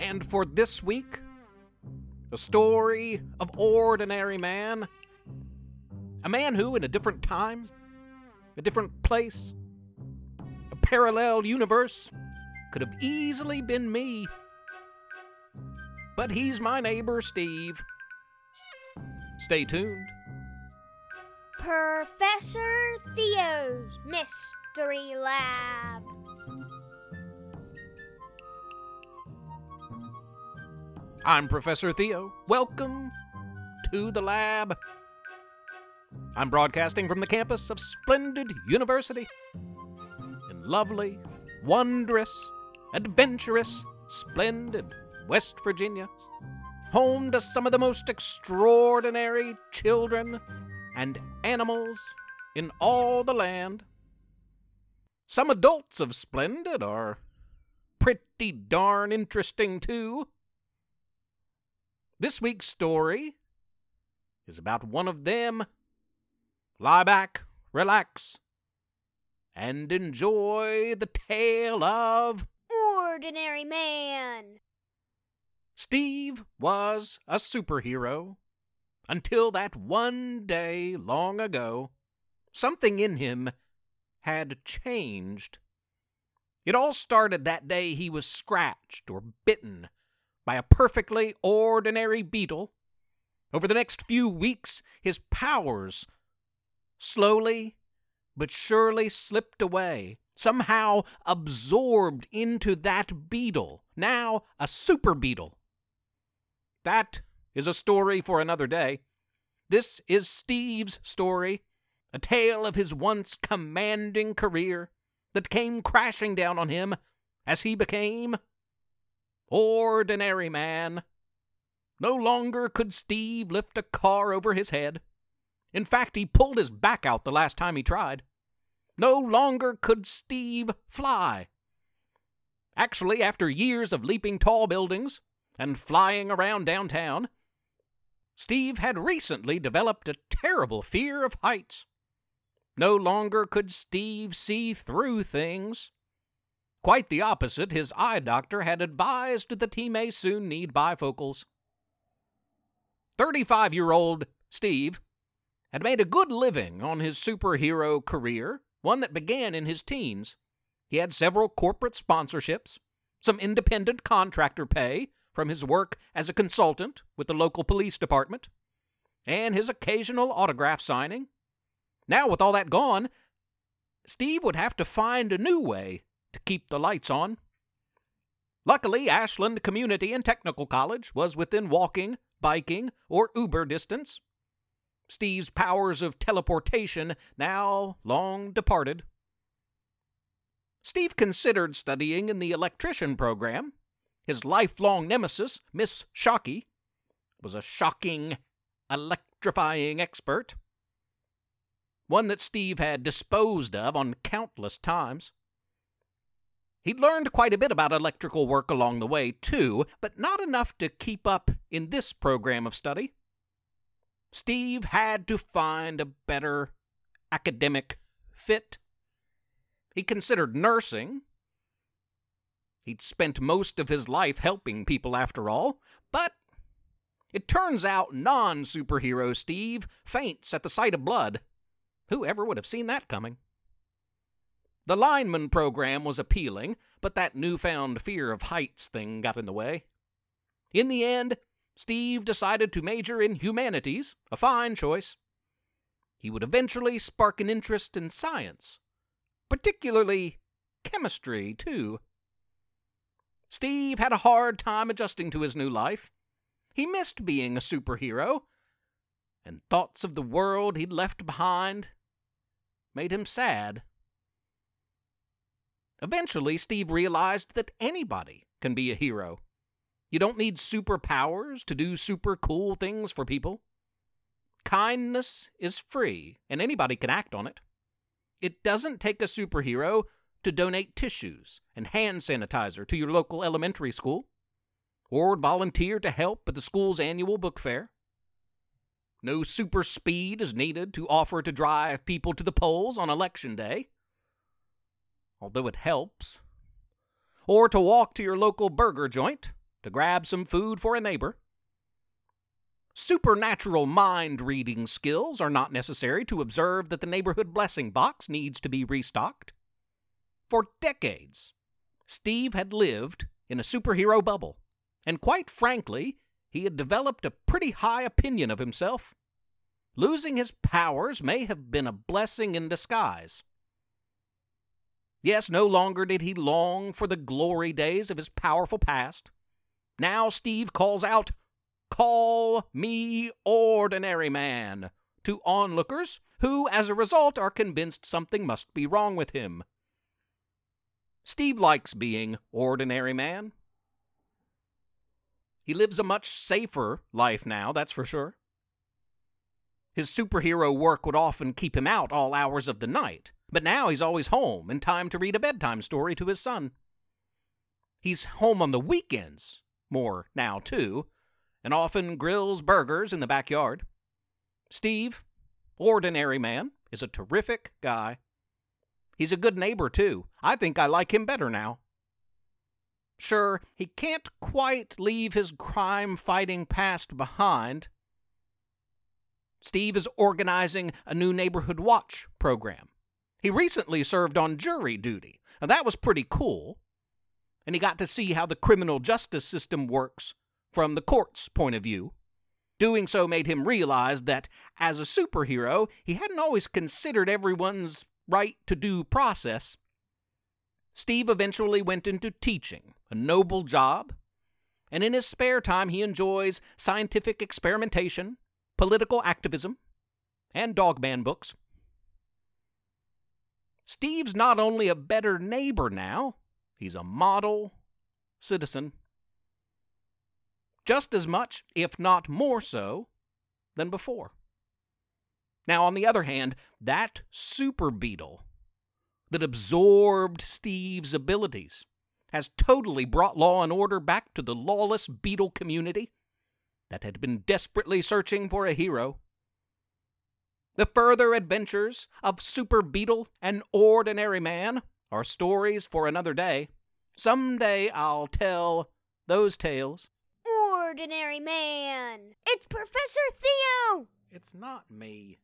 And for this week, the story of ordinary man. A man who, in a different time, a different place, a parallel universe, could have easily been me. But he's my neighbor, Steve. Stay tuned. Professor Theo's Mystery Lab. I'm Professor Theo. Welcome to the lab. I'm broadcasting from the campus of Splendid University in lovely, wondrous, adventurous, splendid West Virginia, home to some of the most extraordinary children and animals in all the land. Some adults of Splendid are pretty darn interesting, too. This week's story is about one of them. Lie back, relax, and enjoy the tale of Ordinary Man. Steve was a superhero until that one day long ago, something in him had changed. It all started that day he was scratched or bitten by a perfectly ordinary beetle. Over the next few weeks, his powers slowly but surely slipped away, somehow absorbed into that beetle, now a super beetle. That is a story for another day. This is Steve's story, a tale of his once commanding career that came crashing down on him as he became ordinary man. No longer could Steve lift a car over his head. In fact, he pulled his back out the last time he tried. No longer could Steve fly. Actually, after years of leaping tall buildings and flying around downtown, Steve had recently developed a terrible fear of heights. No longer could Steve see through things. Quite the opposite, his eye doctor had advised that he may soon need bifocals. 35 year old Steve had made a good living on his superhero career, one that began in his teens. He had several corporate sponsorships, some independent contractor pay from his work as a consultant with the local police department, and his occasional autograph signing. Now, with all that gone, Steve would have to find a new way to keep the lights on. Luckily, Ashland Community and Technical College was within walking, biking, or Uber distance. Steve's powers of teleportation now long departed. Steve considered studying in the electrician program. His lifelong nemesis, Miss Shockey, was a shocking, electrifying expert, one that Steve had disposed of on countless times. He'd learned quite a bit about electrical work along the way, too, but not enough to keep up in this program of study. Steve had to find a better academic fit. He considered nursing. He'd spent most of his life helping people, after all, but it turns out non superhero Steve faints at the sight of blood. Who ever would have seen that coming? The lineman program was appealing, but that newfound fear of heights thing got in the way. In the end, Steve decided to major in humanities, a fine choice. He would eventually spark an interest in science, particularly chemistry, too. Steve had a hard time adjusting to his new life. He missed being a superhero, and thoughts of the world he'd left behind made him sad. Eventually, Steve realized that anybody can be a hero. You don't need superpowers to do super cool things for people. Kindness is free, and anybody can act on it. It doesn't take a superhero to donate tissues and hand sanitizer to your local elementary school, or volunteer to help at the school's annual book fair. No super speed is needed to offer to drive people to the polls on election day although it helps. Or to walk to your local burger joint to grab some food for a neighbor. Supernatural mind reading skills are not necessary to observe that the neighborhood blessing box needs to be restocked. For decades, Steve had lived in a superhero bubble, and quite frankly, he had developed a pretty high opinion of himself. Losing his powers may have been a blessing in disguise. Yes, no longer did he long for the glory days of his powerful past. Now Steve calls out, Call me ordinary man, to onlookers who, as a result, are convinced something must be wrong with him. Steve likes being ordinary man. He lives a much safer life now, that's for sure. His superhero work would often keep him out all hours of the night, but now he's always home in time to read a bedtime story to his son. He's home on the weekends, more now, too, and often grills burgers in the backyard. Steve, ordinary man, is a terrific guy. He's a good neighbor, too. I think I like him better now. Sure, he can't quite leave his crime fighting past behind. Steve is organizing a new neighborhood watch program. He recently served on jury duty, and that was pretty cool. And he got to see how the criminal justice system works from the court's point of view. Doing so made him realize that, as a superhero, he hadn't always considered everyone's right to due process. Steve eventually went into teaching, a noble job, and in his spare time he enjoys scientific experimentation, political activism, and Dog Man books. Steve's not only a better neighbor now, he's a model citizen just as much, if not more so, than before. Now, on the other hand, that super beetle that absorbed Steve's abilities has totally brought law and order back to the lawless beetle community that had been desperately searching for a hero. The further adventures of Super Beetle and Ordinary Man are stories for another day. Some day I'll tell those tales ordinary man. It's Professor Theo. It's not me.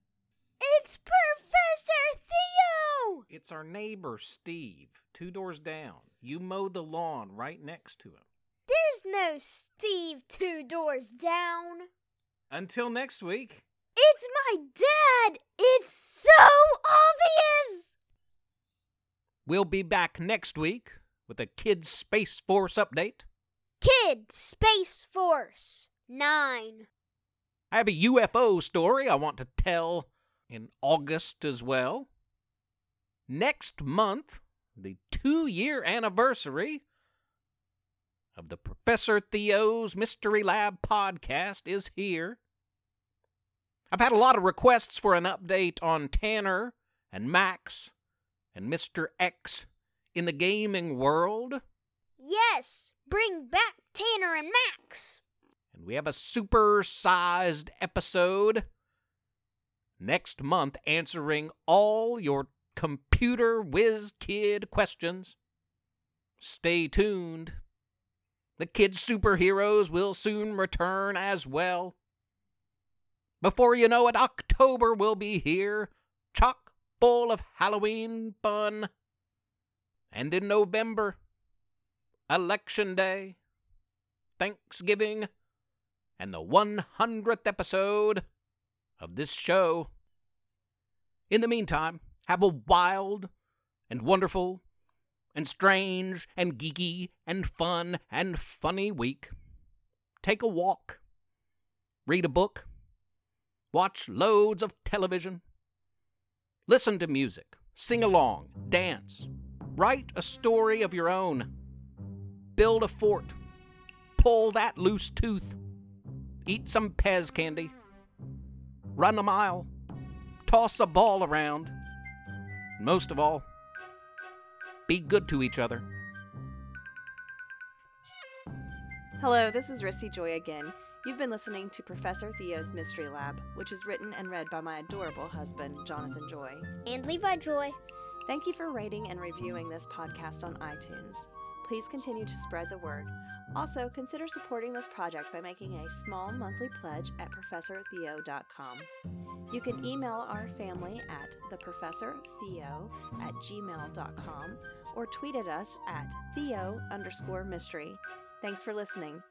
It's Professor Theo. It's our neighbor, Steve, two doors down. You mow the lawn right next to him. There's no Steve two doors down. Until next week. It's my dad. It's so obvious. We'll be back next week with a Kids Space Force update. Kid Space Force 9. I have a UFO story I want to tell in August as well. Next month, the two year anniversary of the Professor Theo's Mystery Lab podcast is here. I've had a lot of requests for an update on Tanner and Max and Mr. X in the gaming world. Yes, Bring back Tanner and Max. And we have a super sized episode next month answering all your computer whiz kid questions. Stay tuned. The kid superheroes will soon return as well. Before you know it, October will be here, chock full of Halloween fun. And in November, Election Day, Thanksgiving, and the 100th episode of this show. In the meantime, have a wild and wonderful and strange and geeky and fun and funny week. Take a walk, read a book, watch loads of television, listen to music, sing along, dance, write a story of your own. Build a fort, pull that loose tooth, eat some Pez candy, run a mile, toss a ball around. Most of all, be good to each other. Hello, this is Risty Joy again. You've been listening to Professor Theo's Mystery Lab, which is written and read by my adorable husband, Jonathan Joy. And Levi Joy. Thank you for rating and reviewing this podcast on iTunes. Please continue to spread the word. Also, consider supporting this project by making a small monthly pledge at ProfessorTheo.com. You can email our family at theprofessortheo at gmail.com or tweet at us at theo underscore mystery. Thanks for listening.